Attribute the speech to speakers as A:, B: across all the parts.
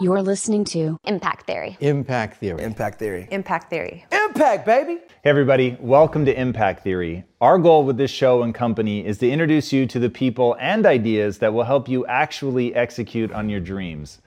A: You're listening to
B: Impact Theory.
C: Impact Theory.
D: Impact Theory.
B: Impact Theory.
D: Impact, baby!
C: Hey, everybody, welcome to Impact Theory. Our goal with this show and company is to introduce you to the people and ideas that will help you actually execute on your dreams.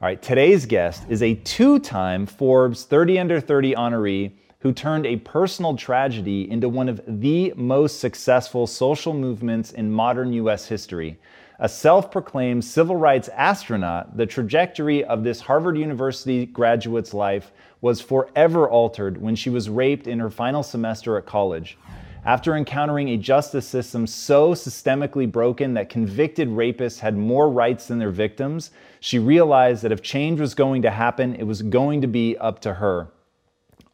C: All right, today's guest is a two time Forbes 30 Under 30 honoree who turned a personal tragedy into one of the most successful social movements in modern US history a self proclaimed civil rights astronaut, the trajectory of this Harvard University graduate's life was forever altered when she was raped in her final semester at college. After encountering a justice system so systemically broken that convicted rapists had more rights than their victims, she realized that if change was going to happen, it was going to be up to her.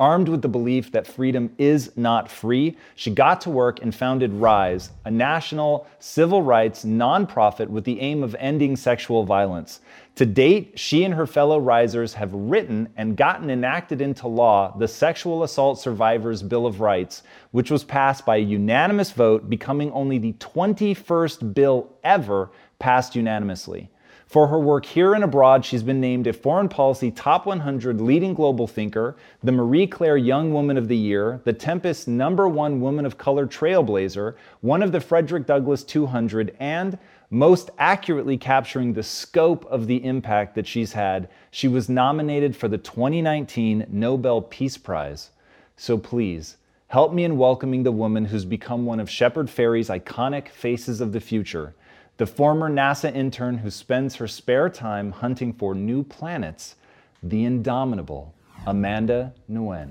C: Armed with the belief that freedom is not free, she got to work and founded Rise, a national civil rights nonprofit with the aim of ending sexual violence. To date, she and her fellow risers have written and gotten enacted into law the Sexual Assault Survivors Bill of Rights, which was passed by a unanimous vote, becoming only the 21st bill ever passed unanimously. For her work here and abroad, she's been named a Foreign Policy Top 100 Leading Global Thinker, the Marie Claire Young Woman of the Year, the Tempest Number One Woman of Color Trailblazer, one of the Frederick Douglass 200, and most accurately capturing the scope of the impact that she's had, she was nominated for the 2019 Nobel Peace Prize. So please, help me in welcoming the woman who's become one of Shepard Fairey's iconic faces of the future the former NASA intern who spends her spare time hunting for new planets, the indomitable Amanda Nguyen.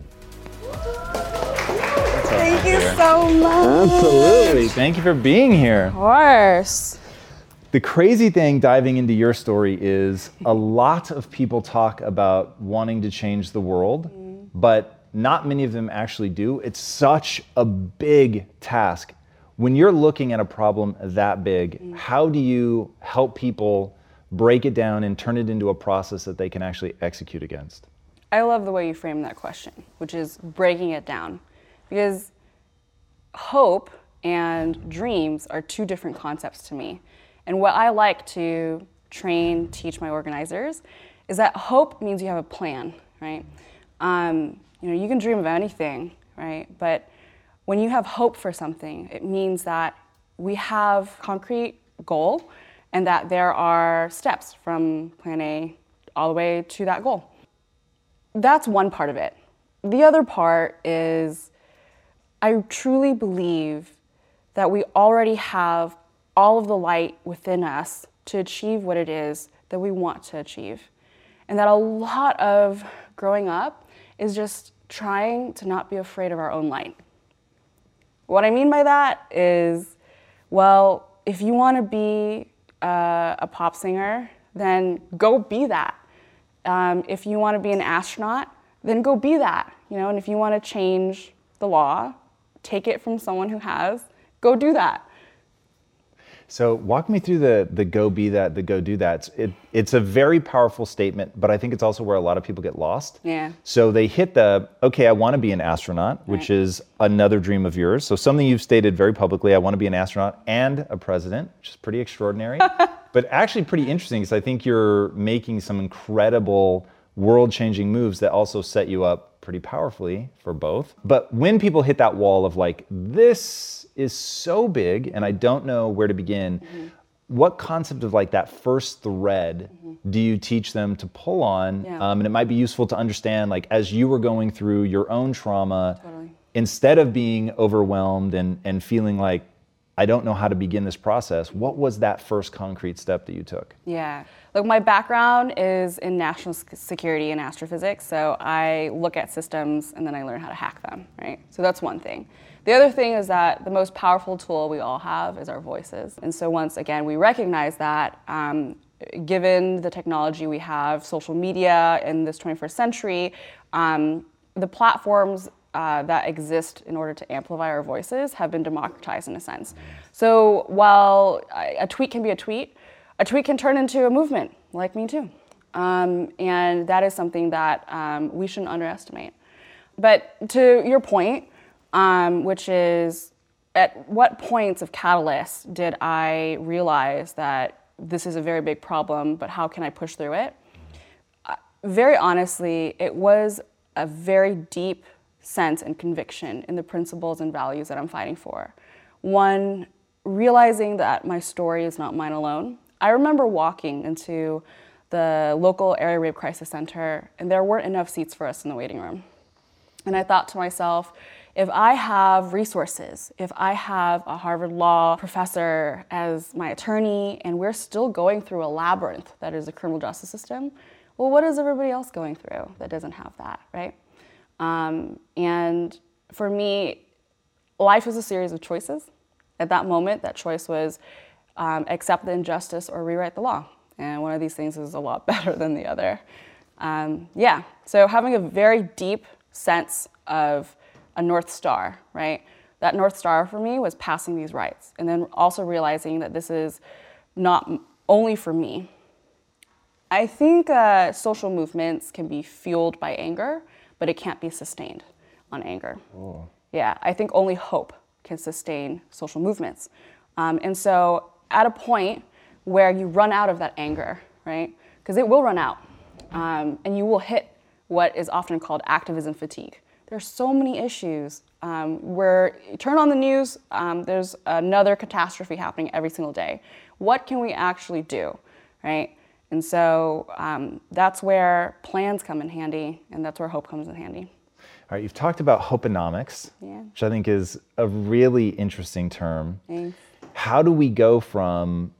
E: Thank you so much.
C: Absolutely. Thank you for being here.
E: Of course.
C: The crazy thing diving into your story is a lot of people talk about wanting to change the world, mm-hmm. but not many of them actually do. It's such a big task when you're looking at a problem that big, mm. how do you help people break it down and turn it into a process that they can actually execute against?
E: I love the way you frame that question, which is breaking it down. Because hope and dreams are two different concepts to me. And what I like to train, teach my organizers is that hope means you have a plan, right? Um, you know, you can dream of anything, right? But when you have hope for something, it means that we have concrete goal and that there are steps from plan A all the way to that goal. That's one part of it. The other part is I truly believe that we already have all of the light within us to achieve what it is that we want to achieve. And that a lot of growing up is just trying to not be afraid of our own light. What I mean by that is, well, if you want to be uh, a pop singer, then go be that. Um, if you want to be an astronaut, then go be that. You know, and if you want to change the law, take it from someone who has, go do that.
C: So walk me through the the go be that, the go do that. It, it's a very powerful statement, but I think it's also where a lot of people get lost.
E: Yeah.
C: So they hit the okay, I want to be an astronaut, which right. is another dream of yours. So something you've stated very publicly, I want to be an astronaut and a president, which is pretty extraordinary, but actually pretty interesting because I think you're making some incredible world-changing moves that also set you up pretty powerfully for both. But when people hit that wall of like this is so big and I don't know where to begin. Mm-hmm. What concept of like that first thread mm-hmm. do you teach them to pull on? Yeah. Um, and it might be useful to understand, like, as you were going through your own trauma, totally. instead of being overwhelmed and, and feeling like, I don't know how to begin this process, what was that first concrete step that you took?
E: Yeah. Look, my background is in national security and astrophysics, so I look at systems and then I learn how to hack them, right? So that's one thing. The other thing is that the most powerful tool we all have is our voices. And so once again we recognize that, um, given the technology we have, social media in this 21st century, um, the platforms uh, that exist in order to amplify our voices have been democratized in a sense. So while a tweet can be a tweet, a tweet can turn into a movement, like Me Too. Um, and that is something that um, we shouldn't underestimate. But to your point, um, which is at what points of catalyst did I realize that this is a very big problem, but how can I push through it? Uh, very honestly, it was a very deep sense and conviction in the principles and values that I'm fighting for. One, realizing that my story is not mine alone. I remember walking into the local area rape crisis center, and there weren't enough seats for us in the waiting room. And I thought to myself, if I have resources, if I have a Harvard Law professor as my attorney, and we're still going through a labyrinth that is the criminal justice system, well, what is everybody else going through that doesn't have that, right? Um, and for me, life is a series of choices. At that moment, that choice was um, accept the injustice or rewrite the law. And one of these things is a lot better than the other. Um, yeah, so having a very deep sense of a North Star, right? That North Star for me was passing these rights. And then also realizing that this is not only for me. I think uh, social movements can be fueled by anger, but it can't be sustained on anger. Oh. Yeah, I think only hope can sustain social movements. Um, and so at a point where you run out of that anger, right? Because it will run out. Um, and you will hit what is often called activism fatigue. There's so many issues um, where you turn on the news, um, there's another catastrophe happening every single day. What can we actually do, right? And so um, that's where plans come in handy, and that's where hope comes in handy.
C: All right, you've talked about hopeonomics, yeah. which I think is a really interesting term. Thanks how do we go from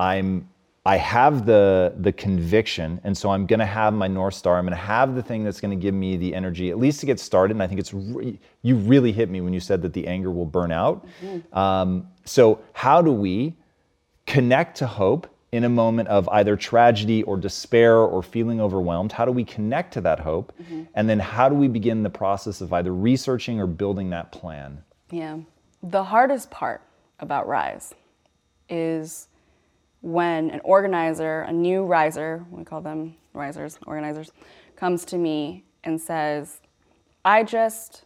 C: I'm I have the the conviction, and so I'm going to have my north star. I'm going to have the thing that's going to give me the energy, at least to get started. And I think it's re- you really hit me when you said that the anger will burn out. Mm-hmm. Um, so how do we connect to hope in a moment of either tragedy or despair or feeling overwhelmed? How do we connect to that hope, mm-hmm. and then how do we begin the process of either researching or building that plan?
E: Yeah, the hardest part about Rise is when an organizer, a new riser, we call them risers, organizers, comes to me and says, I just,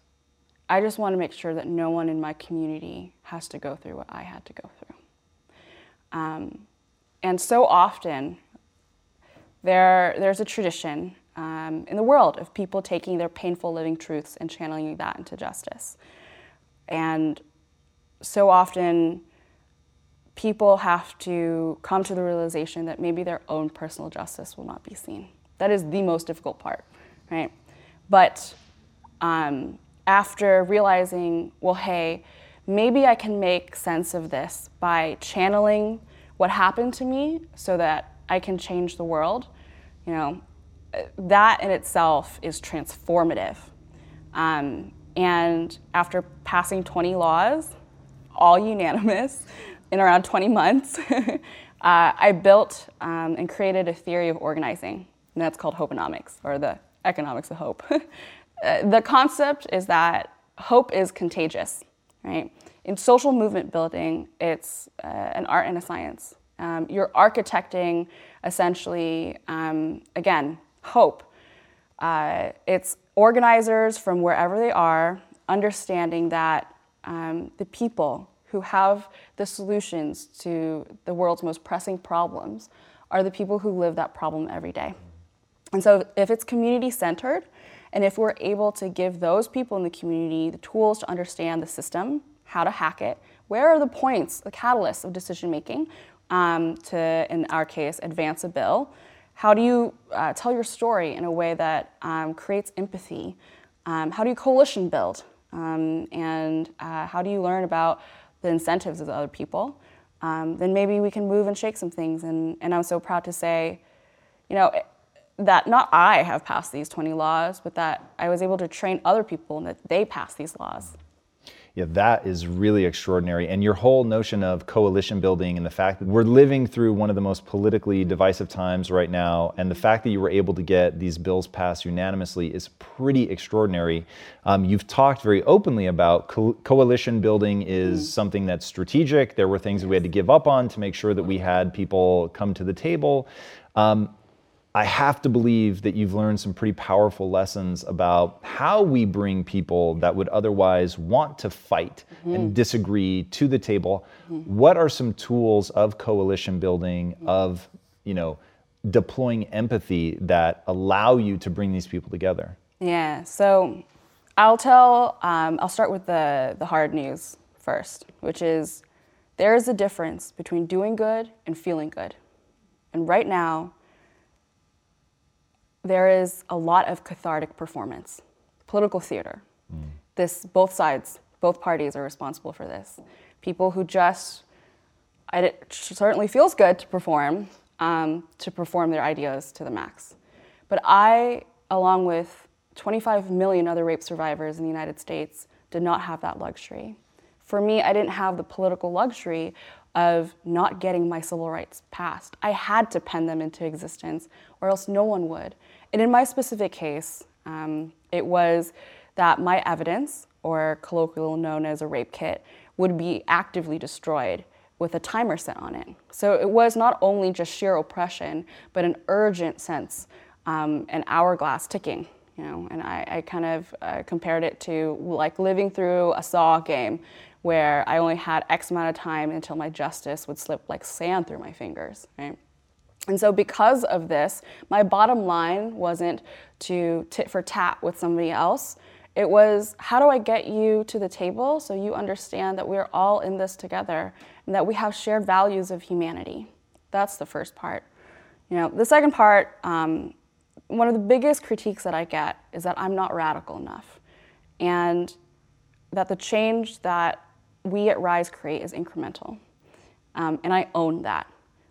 E: I just want to make sure that no one in my community has to go through what I had to go through. Um, and so often, there, there's a tradition um, in the world of people taking their painful living truths and channeling that into justice. And so often people have to come to the realization that maybe their own personal justice will not be seen. That is the most difficult part, right? But um, after realizing, well, hey, maybe I can make sense of this by channeling what happened to me so that I can change the world, you know, that in itself is transformative. Um, and after passing 20 laws, all unanimous in around 20 months. uh, I built um, and created a theory of organizing, and that's called hopeonomics, or the economics of hope. uh, the concept is that hope is contagious, right? In social movement building, it's uh, an art and a science. Um, you're architecting essentially, um, again, hope. Uh, it's organizers from wherever they are understanding that um, the people who have the solutions to the world's most pressing problems are the people who live that problem every day. And so, if it's community centered, and if we're able to give those people in the community the tools to understand the system, how to hack it, where are the points, the catalysts of decision making um, to, in our case, advance a bill? How do you uh, tell your story in a way that um, creates empathy? Um, how do you coalition build? um, and uh, how do you learn about the incentives of other people, um, then maybe we can move and shake some things. And, and I'm so proud to say, you know, that not I have passed these 20 laws, but that I was able to train other people and that they pass these laws.
C: Yeah, that is really extraordinary. And your whole notion of coalition building and the fact that we're living through one of the most politically divisive times right now, and the fact that you were able to get these bills passed unanimously is pretty extraordinary. Um, you've talked very openly about co- coalition building is mm. something that's strategic. There were things that we had to give up on to make sure that we had people come to the table. Um, I have to believe that you've learned some pretty powerful lessons about how we bring people that would otherwise want to fight mm-hmm. and disagree to the table. Mm-hmm. What are some tools of coalition building, mm-hmm. of, you know, deploying empathy that allow you to bring these people together?
E: Yeah, so I'll tell, um, I'll start with the, the hard news first, which is there is a difference between doing good and feeling good. And right now, there is a lot of cathartic performance, political theater. Mm. This, both sides, both parties are responsible for this. People who just, it certainly feels good to perform, um, to perform their ideas to the max. But I, along with 25 million other rape survivors in the United States, did not have that luxury. For me, I didn't have the political luxury of not getting my civil rights passed. I had to pen them into existence, or else no one would. And in my specific case, um, it was that my evidence, or colloquially known as a rape kit, would be actively destroyed with a timer set on it. So it was not only just sheer oppression, but an urgent sense, um, an hourglass ticking. You know, and I, I kind of uh, compared it to like living through a Saw game, where I only had X amount of time until my justice would slip like sand through my fingers. Right? And so, because of this, my bottom line wasn't to tit for tat with somebody else. It was, how do I get you to the table so you understand that we're all in this together and that we have shared values of humanity? That's the first part. You know, the second part, um, one of the biggest critiques that I get is that I'm not radical enough, and that the change that we at Rise create is incremental. Um, and I own that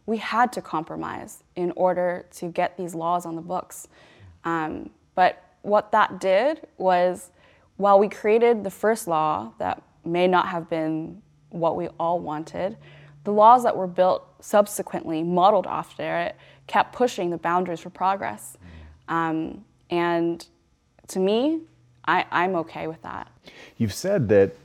E: we had to compromise in order to get these laws on the books. Um, but what that did was, while we created the first law that may not have been what we all wanted, the laws that were built subsequently, modeled after it, kept pushing the boundaries for progress. Um, and to me, I, I'm okay with that.
C: You've said that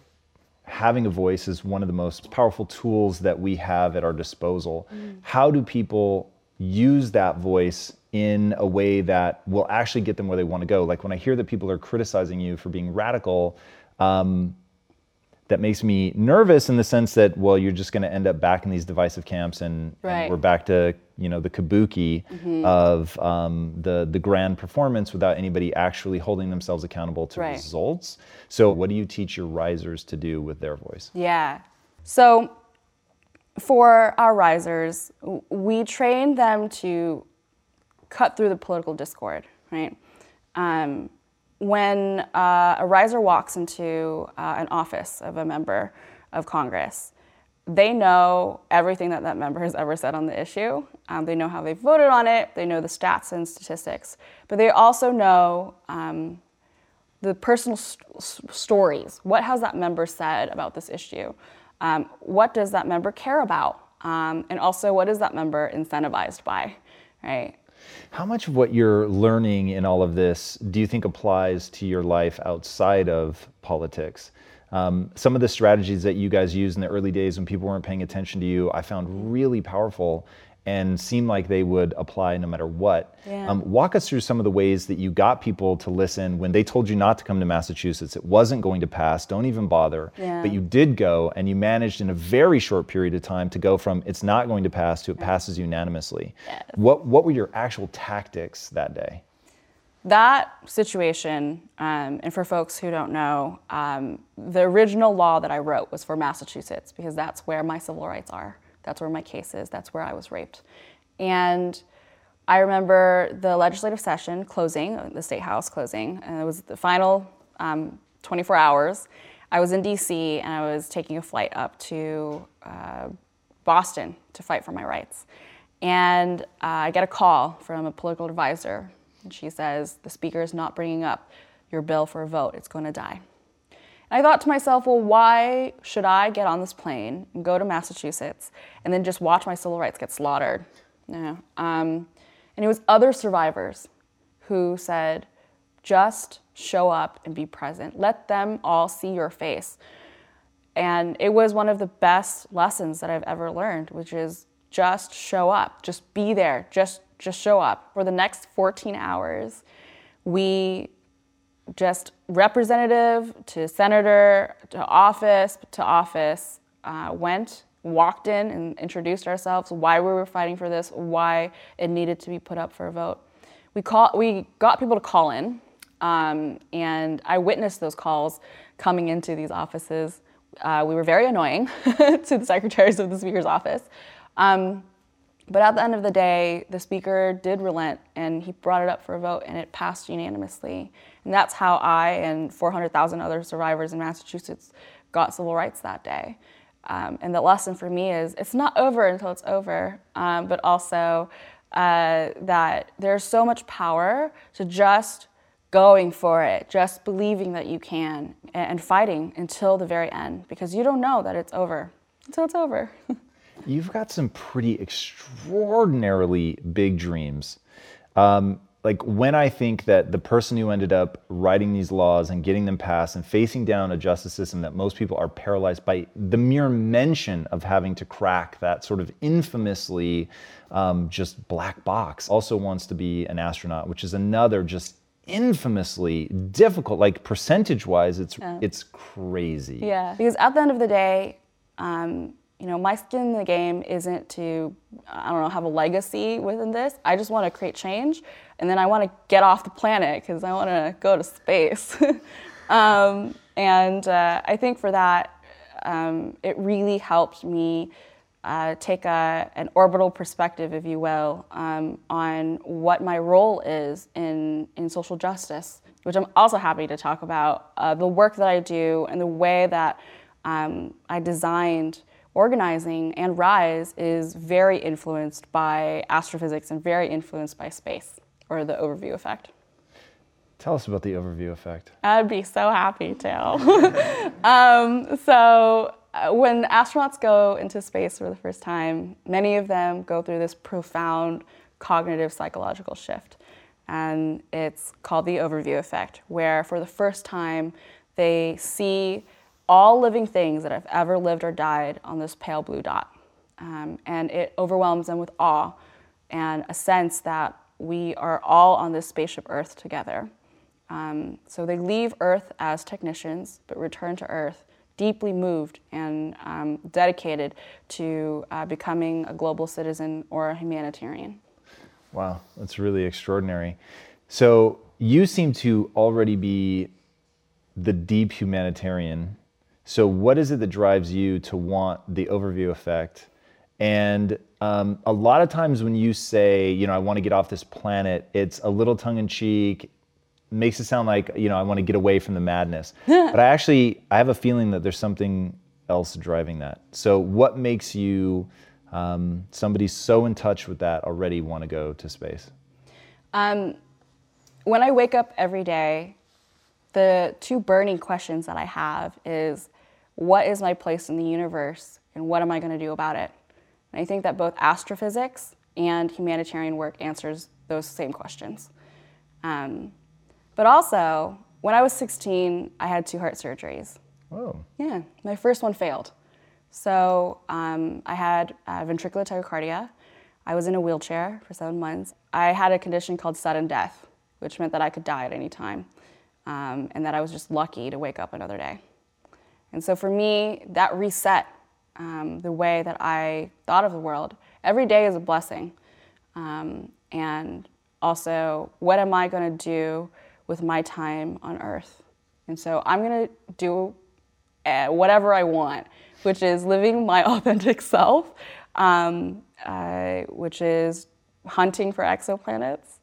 C: having a voice is one of the most powerful tools that we have at our disposal. Mm. How do people use that voice in a way that will actually get them where they want to go? Like when I hear that people are criticizing you for being radical, um, that makes me nervous in the sense that well you're just going to end up back in these divisive camps and, right. and we're back to you know the kabuki mm-hmm. of um, the the grand performance without anybody actually holding themselves accountable to right. results so what do you teach your risers to do with their voice
E: yeah so for our risers we train them to cut through the political discord right um, when uh, a riser walks into uh, an office of a member of Congress, they know everything that that member has ever said on the issue. Um, they know how they voted on it. They know the stats and statistics. But they also know um, the personal st- stories. What has that member said about this issue? Um, what does that member care about? Um, and also, what is that member incentivized by? Right?
C: How much of what you're learning in all of this do you think applies to your life outside of politics? Um, some of the strategies that you guys used in the early days when people weren't paying attention to you, I found really powerful and seem like they would apply no matter what. Yeah. Um, walk us through some of the ways that you got people to listen when they told you not to come to Massachusetts. It wasn't going to pass. Don't even bother. Yeah. But you did go, and you managed in a very short period of time to go from it's not going to pass to it passes unanimously. Yes. What What were your actual tactics that day?
E: That situation, um, and for folks who don't know, um, the original law that I wrote was for Massachusetts because that's where my civil rights are. That's where my case is. That's where I was raped. And I remember the legislative session closing, the state house closing, and it was the final um, 24 hours. I was in DC and I was taking a flight up to uh, Boston to fight for my rights. And uh, I get a call from a political advisor. And she says, The speaker is not bringing up your bill for a vote, it's going to die. I thought to myself, well, why should I get on this plane and go to Massachusetts and then just watch my civil rights get slaughtered? No. Um, and it was other survivors who said, just show up and be present. Let them all see your face. And it was one of the best lessons that I've ever learned, which is just show up, just be there, just just show up. For the next 14 hours, we just representative to senator to office to office uh, went walked in and introduced ourselves why we were fighting for this why it needed to be put up for a vote. We call we got people to call in um, and i witnessed those calls coming into these offices. Uh, we were very annoying to the secretaries of the speaker's office. Um, but at the end of the day, the speaker did relent and he brought it up for a vote and it passed unanimously. And that's how I and 400,000 other survivors in Massachusetts got civil rights that day. Um, and the lesson for me is it's not over until it's over, um, but also uh, that there's so much power to just going for it, just believing that you can, and, fighting until the very end because you don't know that it's over until it's over.
C: You've got some pretty extraordinarily big dreams. Um, like when I think that the person who ended up writing these laws and getting them passed and facing down a justice system that most people are paralyzed by the mere mention of having to crack that sort of infamously um, just black box also wants to be an astronaut, which is another just infamously difficult like percentage wise it's yeah. it's crazy
E: yeah because at the end of the day um, you know, my skin in the game isn't to, I don't know, have a legacy within this. I just want to create change, and then I want to get off the planet because I want to go to space. um, and uh, I think for that, um, it really helped me uh, take a, an orbital perspective, if you will, um, on what my role is in, in social justice, which I'm also happy to talk about. Uh, the work that I do and the way that um, I designed organizing and RISE is very influenced by astrophysics and very influenced by space or the overview effect.
C: Tell us about the overview effect.
E: I'd be so happy to. um, so, uh, when astronauts go into space for the first time, many of them go through this profound cognitive psychological shift. And it's called the overview effect, where for the first time they see all living things that have ever lived or died on this pale blue dot. Um, and it overwhelms them with awe and a sense that we are all on this spaceship Earth together. Um, so they leave Earth as technicians, but return to Earth deeply moved and um, dedicated to uh, becoming a global citizen or a humanitarian.
C: Wow, that's really extraordinary. So you seem to already be the deep humanitarian so, what is it that drives you to want the overview effect? And um, a lot of times when you say, you know, I want to get off this planet, it's a little tongue in cheek, makes it sound like, you know, I want to get away from the madness. but I actually, I have a feeling that there's something else driving that. So, what makes you um, somebody so in touch with that already want to go to space? Um,
E: when I wake up every day, the two burning questions that I have is what is my place in the universe and what am I going to do about it? And I think that both astrophysics and humanitarian work answers those same questions. Um, but also, when I was 16, I had two heart surgeries.
C: Oh.
E: Yeah, my first one failed. So um, I had uh, ventricular tachycardia. I was in a wheelchair for seven months. I had a condition called sudden death, which meant that I could die at any time, um, and that I was just lucky to wake up another day. And so for me, that reset um, the way that I thought of the world. Every day is a blessing. Um, and also, what am I going to do with my time on earth? And so I'm going to do uh, whatever I want, which is living my authentic self, um, uh, which is hunting for exoplanets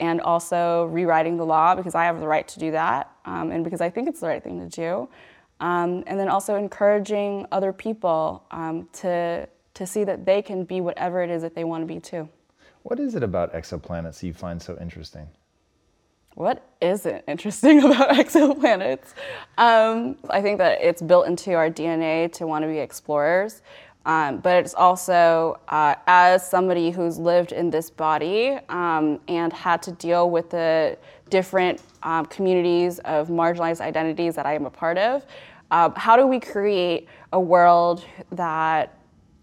E: and also rewriting the law because I have the right to do that um, and because I think it's the right thing to do. Um, and then also encouraging other people um, to, to see that they can be whatever it is that they want to be too.
C: What is it about exoplanets you find so interesting?
E: what isn't interesting about exoplanets? Um, I think that it's built into our DNA to want to be explorers. Um, but it's also, uh, as somebody who's lived in this body um, and had to deal with the different um, communities of marginalized identities that I am a part of, uh, how do we create a world that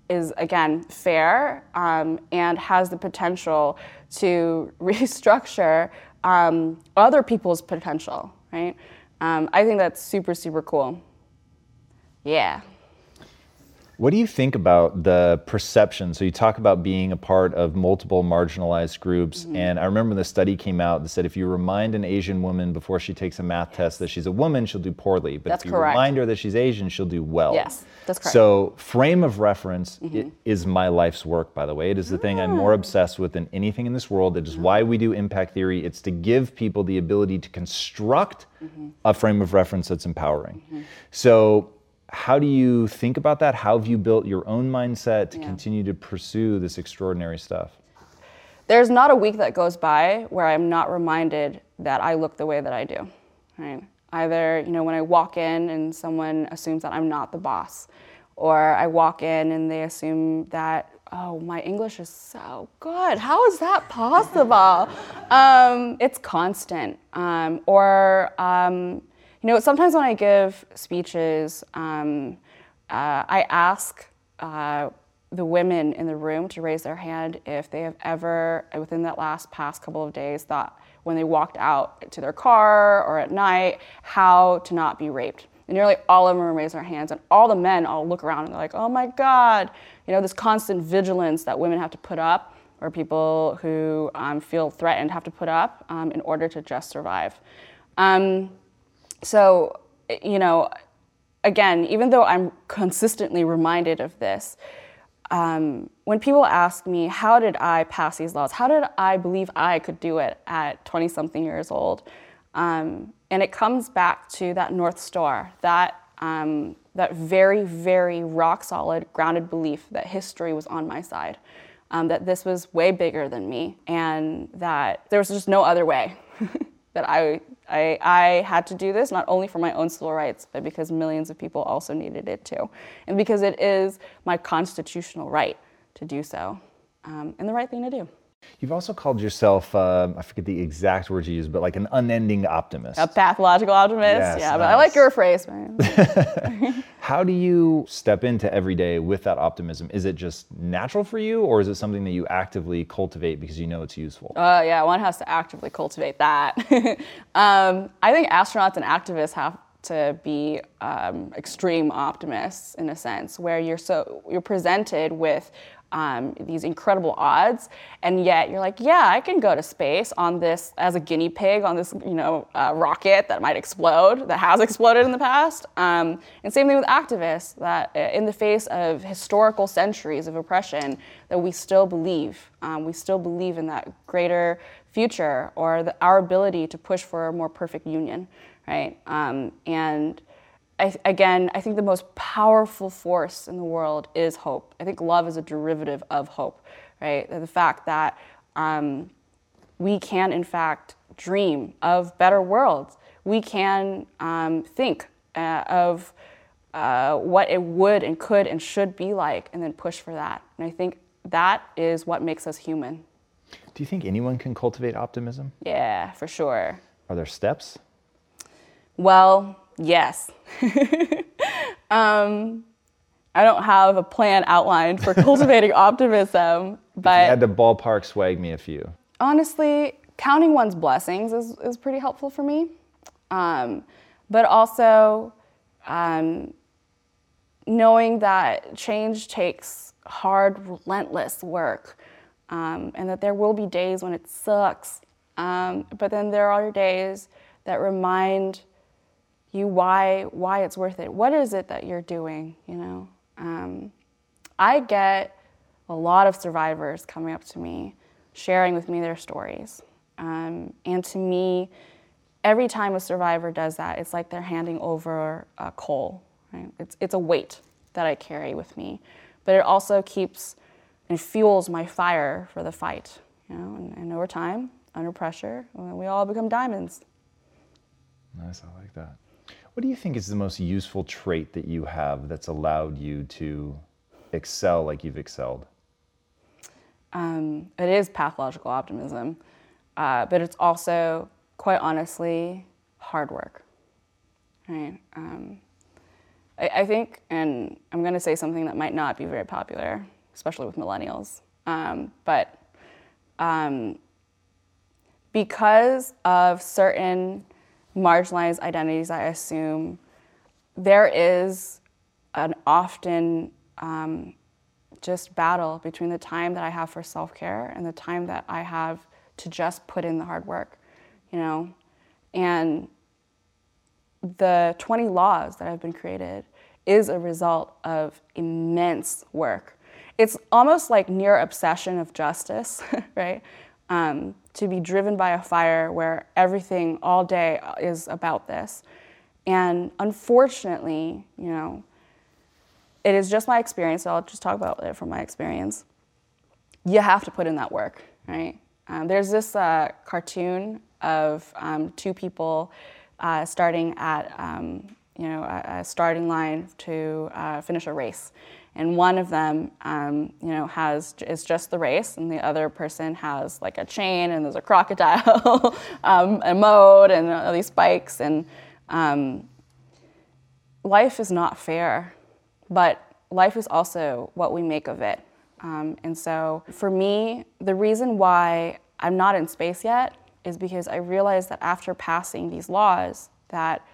E: is, again, fair um, and has the potential to restructure um, other people's potential, right? Um, I think that's super, super cool. Yeah.
C: What do you think about the perception? So you talk about being a part of multiple marginalized groups, mm-hmm. and I remember the study came out that said if you remind an Asian woman before she takes a math test that she's a woman, she'll do poorly. But
E: that's
C: if you
E: correct.
C: remind her that she's Asian, she'll do well.
E: Yes, that's correct.
C: So frame of reference mm-hmm. is my life's work, by the way. It is the thing I'm more ah. obsessed with than anything in this world. It is why we do impact theory. It's to give people the ability to construct mm-hmm. a frame of reference that's empowering. Mm-hmm. So how do you think about that? How have you built your own mindset to yeah. continue to pursue this extraordinary stuff?
E: There's not a week that goes by where I'm not reminded that I look the way that I do. Right? Either, you know, when I walk in and someone assumes that I'm not the boss, or I walk in and they assume that, oh, my English is so good. How is that possible? um, it's constant. Um, or, um, you know, sometimes when I give speeches, um, uh, I ask uh, the women in the room to raise their hand if they have ever, within that last past couple of days, thought when they walked out to their car or at night, how to not be raped. And nearly all of them raise their hands, and all the men all look around and they're like, oh my God, you know, this constant vigilance that women have to put up, or people who um, feel threatened have to put up um, in order to just survive. Um, so, you know, again, even though I'm consistently reminded of this, um, when people ask me, how did I pass these laws? How did I believe I could do it at 20 something years old? Um, and it comes back to that North Star, that, um, that very, very rock solid, grounded belief that history was on my side, um, that this was way bigger than me, and that there was just no other way. that I, I, I had to do this not only for my own civil rights, but because millions of people also needed it too. And because it is my constitutional right to do so um, and the right thing to do.
C: You've also called yourself, uh, I forget the exact words you used, but like an unending optimist.
E: A pathological optimist? Yes, yeah, nice. but I like your phrase, man.
C: How do you step into every day with that optimism? Is it just natural for you, or is it something that you actively cultivate because you know it's useful?
E: Uh, yeah, one has to actively cultivate that. um, I think astronauts and activists have to be um, extreme optimists in a sense, where you're so you're presented with um, these incredible odds, and yet you're like, yeah, I can go to space on this as a guinea pig on this, you know, uh, rocket that might explode, that has exploded in the past. Um, and same thing with activists, that uh, in the face of historical centuries of oppression, that we still believe, um, we still believe in that greater future or the, our ability to push for a more perfect union, right? Um, and I, again, I think the most powerful force in the world is hope. I think love is a derivative of hope, right? The fact that um, we can, in fact, dream of better worlds. We can um, think uh, of uh, what it would and could and should be like, and then push for that. And I think that is what makes us human.
C: Do you think anyone can cultivate optimism?
E: Yeah, for sure.
C: Are there steps?
E: Well, Yes. um, I don't have a plan outlined for cultivating optimism, but
C: if you had to ballpark swag me a few.
E: Honestly, counting one's blessings is, is pretty helpful for me. Um, but also um, knowing that change takes hard, relentless work, um, and that there will be days when it sucks. Um, but then there are days that remind you why why it's worth it. What is it that you're doing? You know, um, I get a lot of survivors coming up to me, sharing with me their stories, um, and to me, every time a survivor does that, it's like they're handing over a coal. Right? It's it's a weight that I carry with me, but it also keeps and fuels my fire for the fight. You know, and, and over time, under pressure, we all become diamonds.
C: Nice, I like that. What do you think is the most useful trait that you have that's allowed you to excel like you've excelled?
E: Um, it is pathological optimism, uh, but it's also, quite honestly, hard work. Right? Um, I, I, think, and I'm going to say something that might not be very popular, especially with millennials, um, but um, because of certain marginalized identities, I assume, there is an often um, just battle between the time that I have for self care and the time that I have to just put in the hard work, you know? And the 20 laws that have been created is a result of immense work. It's almost like near obsession of justice, right? Um, to be driven by a fire where everything all day is about this. And unfortunately, you know, it is just my experience, so I'll just talk about it from my experience. You have to put in that work, right? Um, there's this uh, cartoon of um, two people uh, starting at um, you know a, a, starting line to uh, finish a race, and one of them um, you know has is just the race, and the other person has like a chain, and there's a crocodile, um, a mode, and all these spikes, and um, life is not fair, but life is also what we make of it. Um, and so for me, the reason why I'm not in space yet is because I realized that after passing these laws that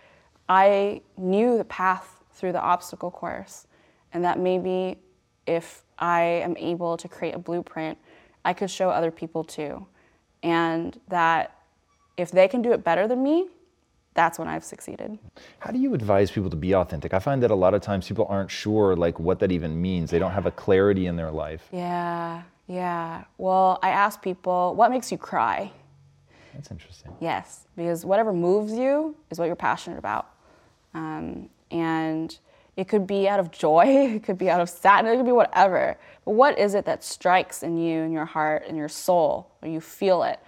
E: I knew the path through the obstacle course and that maybe if I am able to create a blueprint, I could show other people too. And that if they can do it better than me, that's when I've succeeded.
C: How do you advise people to be authentic? I find that a lot of times people aren't sure like what that even means. They don't have a clarity in their life.
E: Yeah, yeah. Well, I ask people, what makes you cry?
C: That's interesting.
E: Yes, because whatever moves you is what you're passionate about. Um, and it could be out of joy, it could be out of sadness, it could be whatever. But what is it that strikes in you, in your heart, in your soul, or you feel it?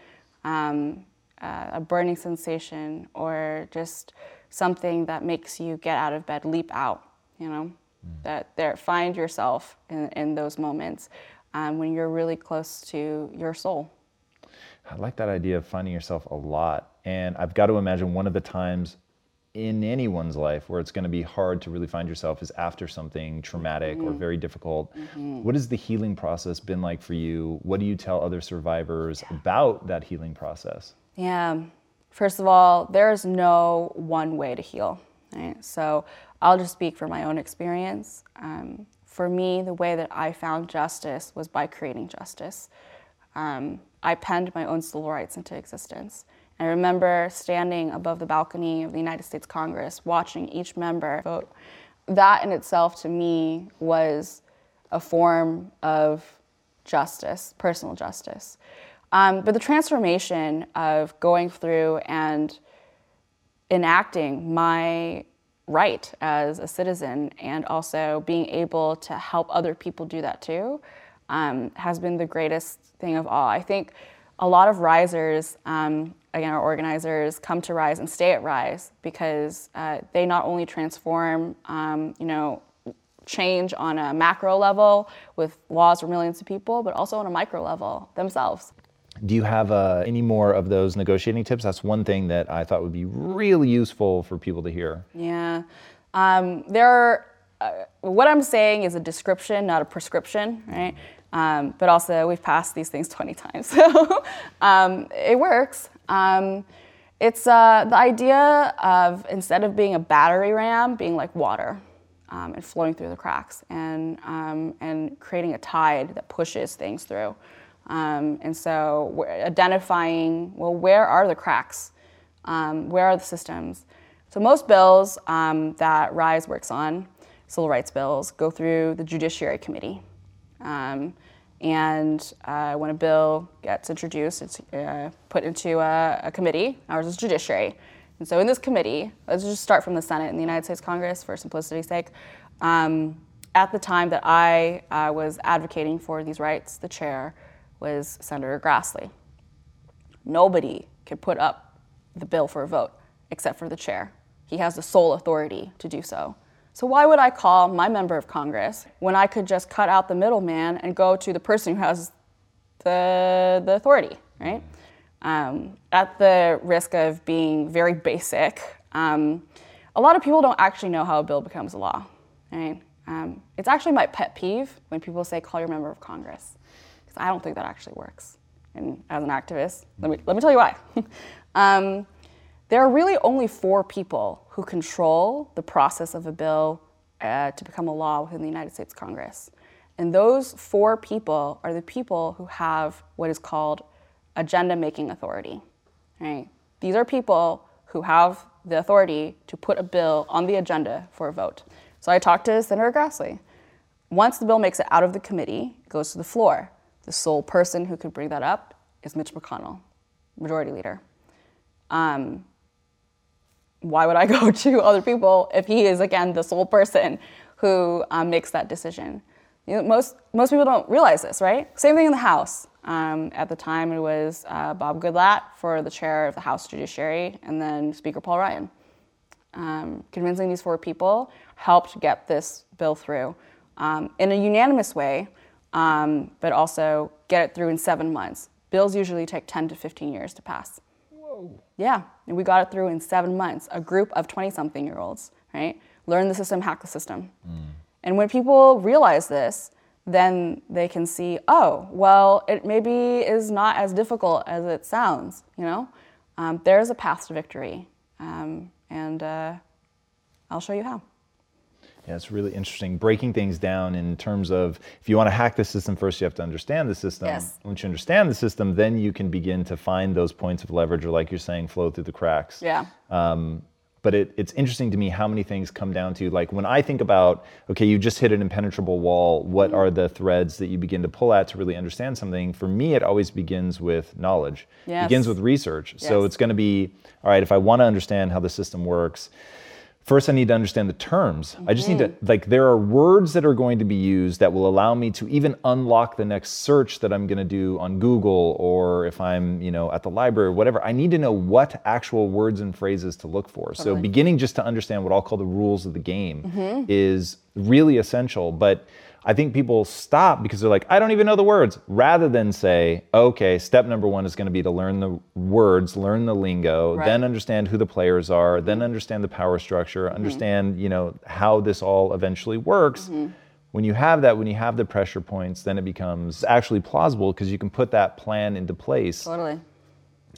E: Um, uh, a burning sensation or just something that makes you get out of bed, leap out, you know, mm. that there, find yourself in, in those moments um, when you're really close to your soul.
C: I like that idea of finding yourself a lot. And I've got to imagine one of the times in anyone's life where it's going to be hard to really find yourself is after something traumatic mm-hmm. or very difficult. Mm-hmm. What has the healing process been like for you? What do you tell other survivors yeah. about that healing process?
E: Yeah. First of all, there's no one way to heal. Right? So I'll just speak from my own experience. Um, for me, the way that I found justice was by creating justice. Um, I penned my own civil rights into existence. I remember standing above the balcony of the United States Congress, watching each member vote. That in itself, to me, was a form of justice, personal justice. Um, but the transformation of going through and enacting my right as a citizen and also being able to help other people do that too um, has been the greatest thing of all. I think a lot of risers, um, again, our organizers, come to Rise and stay at Rise because uh, they not only transform, um, you know, change on a macro level with laws for millions of people, but also on a micro level themselves.
C: Do you have uh, any more of those negotiating tips? That's one thing that I thought would be really useful for people to hear.
E: Yeah. Um, there are, uh, what I'm saying is a description, not a prescription, right? Um, but also, we've passed these things 20 times, so um, it works. Um, it's uh, the idea of instead of being a battery ram, being like water um, and flowing through the cracks and, um, and creating a tide that pushes things through. Um, and so we're identifying, well, where are the cracks? Where are the systems? So most bills that RISE works on, civil rights bills, go through the Judiciary Committee. Um, and uh, when a bill gets introduced, it's uh, put into a, a, committee. Ours is Judiciary. And so in this committee, let's just start from the Senate in the United States Congress for simplicity's sake. Um, at the time that I uh, was advocating for these rights, the chair was Senator Grassley. Nobody could put up the bill for a vote except for the chair. He has the sole authority to do so. So why would I call my member of Congress when I could just cut out the middleman and go to the person who has the, the authority, right? Um, at the risk of being very basic, um, a lot of people don't actually know how a bill becomes a law, right? Um, it's actually my pet peeve when people say call your member of Congress, because I don't think that actually works. And as an activist, let me, let me tell you why. There are really only four people who control the process of a bill uh, to become a law within the United States Congress. And those four people are the people who have what is called agenda making authority. Right? These are people who have the authority to put a bill on the agenda for a vote. So I talked to Senator Grassley. Once the bill makes it out of the committee, it goes to the floor. The sole person who could bring that up is Mitch McConnell, Majority Leader. Um, why would I go to other people if he is again the sole person who um, makes that decision? You know, most most people don't realize this, right? Same thing in the House. Um, at the time, it was uh, Bob Goodlatte for the chair of the House Judiciary, and then Speaker Paul Ryan. Um, convincing these four people helped get this bill through um, in a unanimous way, um, but also get it through in seven months. Bills usually take 10 to 15 years to pass. Whoa. Yeah, and we got it through in seven months. A group of 20 something year olds, right? Learn the system, hack the system. Mm. And when people realize this, then they can see, oh, well, it maybe is not as difficult as it sounds, you know? Um, there's a path to victory. Um, and uh, I'll show you how.
C: Yeah, it's really interesting. Breaking things down in terms of if you want to hack the system first, you have to understand the system.
E: Yes.
C: Once you understand the system, then you can begin to find those points of leverage, or like you're saying, flow through the cracks.
E: Yeah. Um,
C: but it, it's interesting to me how many things come down to like when I think about okay, you just hit an impenetrable wall. What are the threads that you begin to pull at to really understand something? For me, it always begins with knowledge.
E: Yes.
C: Begins with research.
E: Yes.
C: So it's going to be all right if I want to understand how the system works first I need to understand the terms. Mm-hmm. I just need to, mm-hmm. like, there are words that are going to be used that will allow me to even unlock the next search that I'm going to do on Google or if I'm, you know, at the library or whatever. I need to know what actual words and phrases to look for. Totally. So beginning just to understand what I'll call the rules of the game mm-hmm. is really essential. But I think people stop because they're like, I don't even know the words, rather than say, okay, step number one is going to be to learn the words, learn the lingo, right. then understand who the players are, then understand the power structure, mm-hmm. understand, you know, how this all eventually works. Mm-hmm. When you have that, when you have the pressure points, then it becomes actually plausible because you can put that plan into place.
E: Totally.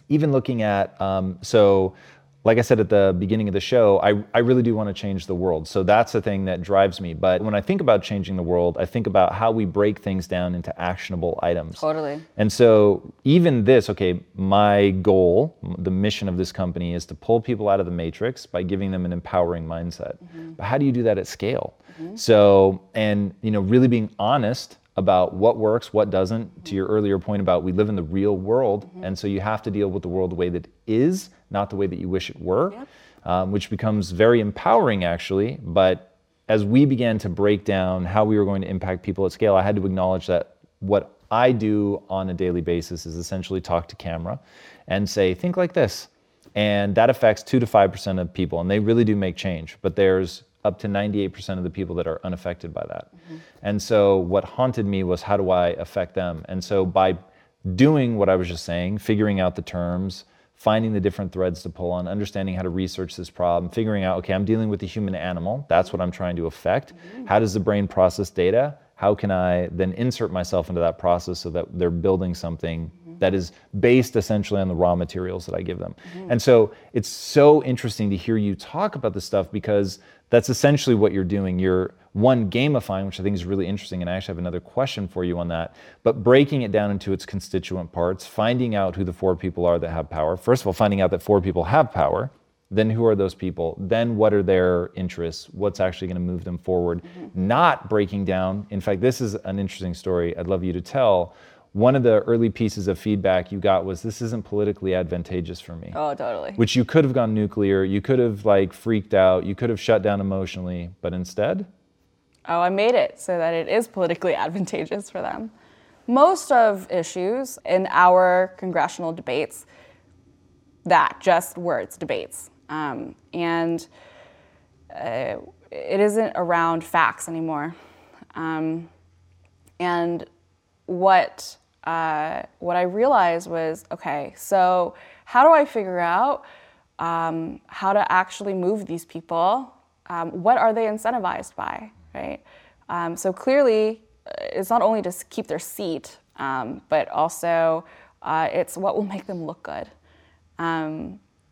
C: Even looking at, um, so like I said at the beginning of the show, I, I really do want to change the world. So that's the thing that drives me. But when I think about changing the world, I think about how we break things down into actionable items.
E: Totally.
C: And so even this, okay, my goal, the mission of this company is to pull people out of the matrix by giving them an empowering mindset. Mm-hmm. But how do you do that at scale? Mm-hmm. So, and you know, really being honest about what works, what doesn't. Mm-hmm. To your earlier point about we live in the real world, mm-hmm. and so you have to deal with the world the way that is, not the way that you wish it were, yep. um, which becomes very empowering actually. But as we began to break down how we were going to impact people at scale, I had to acknowledge that what I do on a daily basis is essentially talk to camera and say, think like this. And that affects two to 5% of people, and they really do make change. But there's up to 98% of the people that are unaffected by that. Mm-hmm. And so what haunted me was how do I affect them? And so by doing what I was just saying, figuring out the terms, finding the different threads to pull on, understanding how to research this problem, figuring out, okay, I'm dealing with the human animal. That's what I'm trying to affect. Mm-hmm. How does the brain process data? How can I then insert myself into that process so that they're building something mm-hmm. that is based essentially on the raw materials that I give them? Mm-hmm. And so it's so interesting to hear you talk about this stuff because that's essentially what you're doing. You're one gamifying, which I think is really interesting, and I actually have another question for you on that. But breaking it down into its constituent parts, finding out who the four people are that have power. First of all, finding out that four people have power. Then who are those people? Then what are their interests? What's actually going to move them forward? Mm-hmm. Not breaking down. In fact, this is an interesting story I'd love you to tell one of the early pieces of feedback you got was this isn't politically advantageous for me.
E: Oh, totally.
C: Which you could have gone nuclear, you could have like freaked out, you could have shut down emotionally, but instead?
E: Oh, I made it so that it is politically advantageous for them. Most of issues in our congressional debates that, just words, debates. Um, and uh, it isn't around facts anymore. Um, and what uh, what I realized was okay, so how do I figure out um, how to actually move these people? Um, what are they incentivized by, right? Um, so clearly, uh, it's not only to keep their seat, um, but also uh, it's what will make them look good.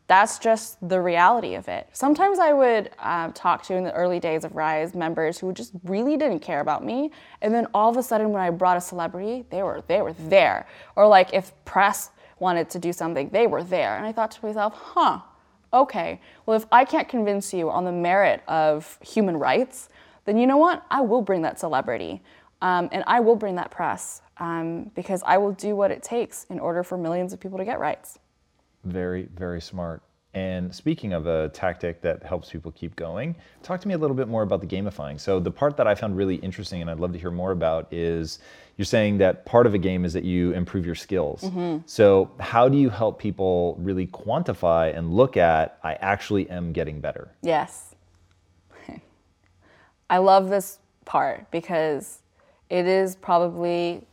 E: That's just the reality of it. Sometimes I would uh, talk to in the early days of Rise members who just really didn't care about me, and then all of a sudden when I brought a celebrity, they were they were there. Or like if press wanted to do something, they were there, and I thought to myself, huh, okay. Well, if I can't convince you on the merit of human rights, then you know what? I will bring that celebrity, um, and I will bring that press um, because I will do what it takes in order for millions of people to get rights.
C: Very, very smart. And speaking of a tactic that helps people keep going, talk to me a little bit more about the gamifying. So, the part that I found really interesting and I'd love to hear more about is you're saying that part of a game is that you improve your skills. Mm-hmm. So, how do you help people really quantify and look at, I actually am getting better?
E: Yes. I love this part because it is probably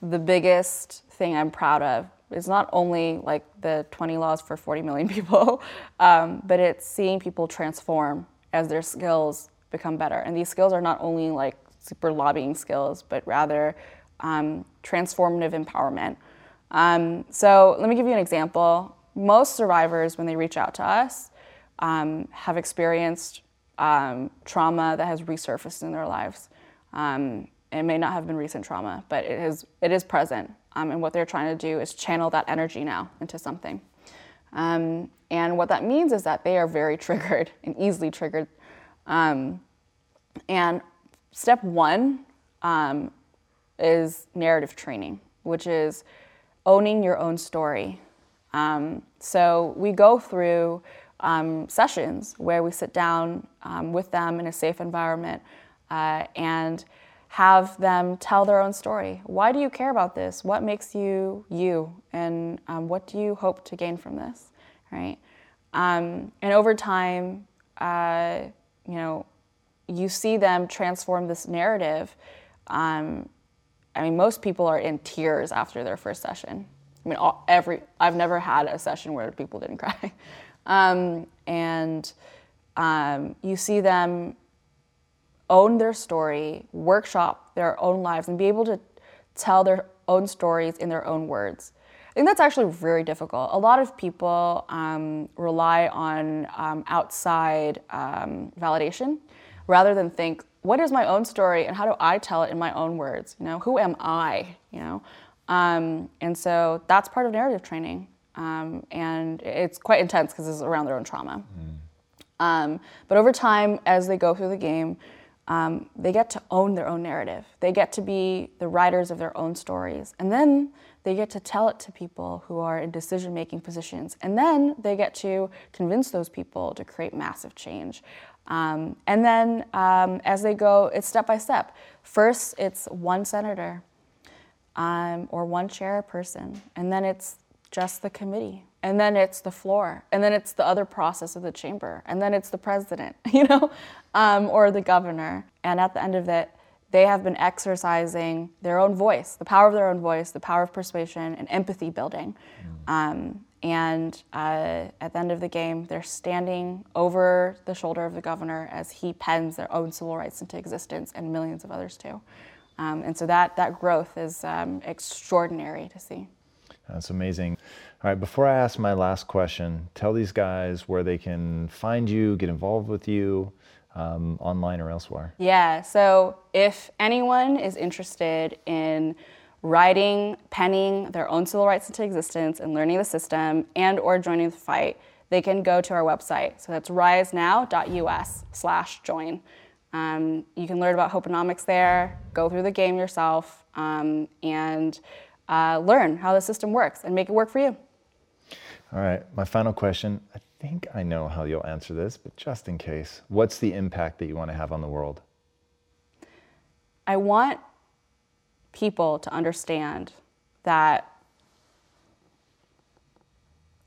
E: the biggest thing I'm proud of it's not only like the 20 laws for 40 million people, um, but it's seeing people transform as their skills become better. And these skills are not only like super lobbying skills, but rather um, transformative empowerment. Um, so let me give you an example. Most survivors, when they reach out to us, um, have experienced um, trauma that has resurfaced in their lives. It may not have been recent trauma, but it is, it is present. Um, and what they're trying to do is channel that energy now into something. Um, and what that means is that they are very triggered and easily triggered. Um, and step one um, is narrative training, which is owning your own story. Um, so we go through um, sessions where we sit down with them in a safe environment uh, and have them tell their own story. Why do you care about this? What makes you you? And um, what do you hope to gain from this? Right? Um, and over time, uh, you know, you see them transform this narrative. Um, I mean, most people are in tears after their first session. I mean, all, every I've never had a session where people didn't cry, um, and um, you see them own their story, workshop their own lives, and be able to tell their own stories in their own words. I think that's actually very difficult. A lot of people um, rely on um, outside um, validation rather than think, what is my own story and how do I tell it in my own words? You know, who am I? You know, um, and so that's part of narrative training, um, and it's quite intense because it's around their own trauma. Mm. but over time, as they go through the game, um, they get to own their own narrative. They get to be the writers of their own stories. And then they get to tell it to people who are in decision making positions. And then they get to convince those people to create massive change. Um, and then um, as they go, it's step by step. First, it's one senator um, or one chairperson, and then it's just the committee and then it's the floor and then it's the other process of the chamber and then it's the president you know um, or the governor and at the end of it they have been exercising their own voice the power of their own voice the power of persuasion and empathy building mm. um, and uh, at the end of the game they're standing over the shoulder of the governor as he pens their own civil rights into existence and millions of others too um, and so that, that growth is um, extraordinary to see
C: that's amazing. All right, before I ask my last question, tell these guys where they can find you, get involved with you, um, online or elsewhere.
E: Yeah, so if anyone is interested in writing, penning their own civil rights into existence and learning the system and or joining the fight, they can go to our website. So that's risenow.us slash join. Um, you can learn about Hopenomics there, go through the game yourself, um, and uh, learn how the system works and make it work for you.
C: All right, my final question. I think I know how you'll answer this, but just in case, what's the impact that you want to have on the world?
E: I want people to understand that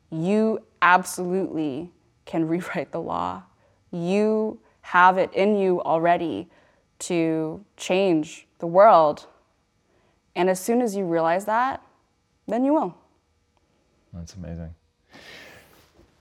E: you absolutely can rewrite the law. You have it in you already to change the world. And as soon as you realize that, then you will.
C: That's amazing.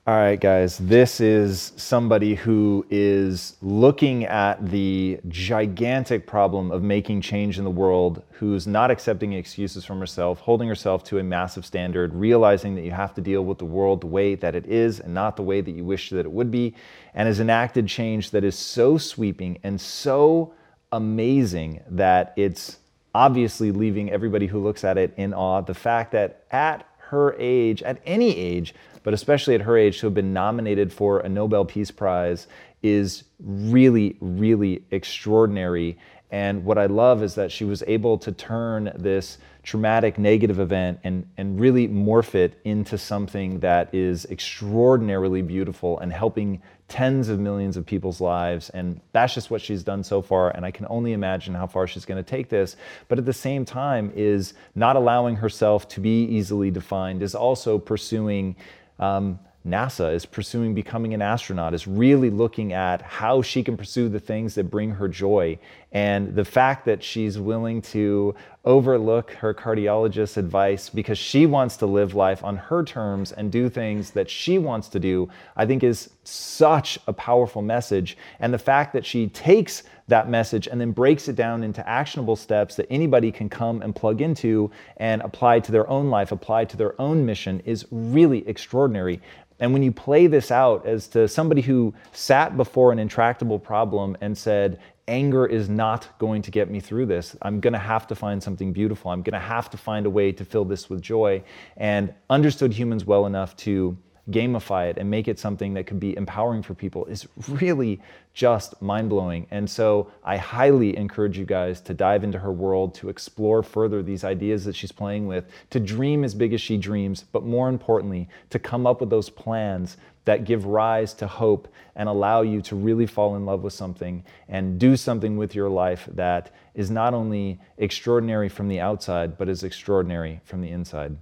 C: All right, guys, this is somebody who is looking at the gigantic problem of making change in the world, who's not accepting excuses from herself, holding herself to a massive standard, realizing that you have to deal with the world the way that it is and not the way that you wish that it would be, and has enacted change that is so sweeping and so amazing that it's obviously leaving everybody who looks at it in awe. The fact that at her age, at any age, but especially at her age, to have been nominated for a Nobel Peace Prize is really, really extraordinary. And what I love is that she was able to turn this traumatic negative event and, and really morph it into something that is extraordinarily beautiful and helping tens of millions of people's lives. And that's just what she's done so far. And I can only imagine how far she's going to take this. But at the same time, is not allowing herself to be easily defined, is also pursuing um, NASA is pursuing becoming an astronaut, is really looking at how she can pursue the things that bring her joy. And the fact that she's willing to overlook her cardiologist's advice because she wants to live life on her terms and do things that she wants to do, I think is such a powerful message. And the fact that she takes that message and then breaks it down into actionable steps that anybody can come and plug into and apply to their own life, apply to their own mission is really extraordinary. And when you play this out as to somebody who sat before an intractable problem and said, anger is not going to get me through this. I'm going to have to find something beautiful. I'm going to have to find a way to fill this with joy. And understood humans well enough to gamify it and make it something that could be empowering for people is really just mind blowing. And so I highly encourage you guys to dive into her world, to explore further these ideas that she's playing with, to dream as big as she dreams, but more importantly, to come up with those plans that give rise to hope and allow you to really fall in love with something and do something with your life that is not only extraordinary from the outside, but is extraordinary from the inside.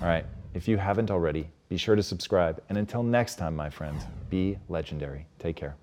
C: All right, if you haven't already, be sure to subscribe. And until next time, my friends, be legendary. Take care.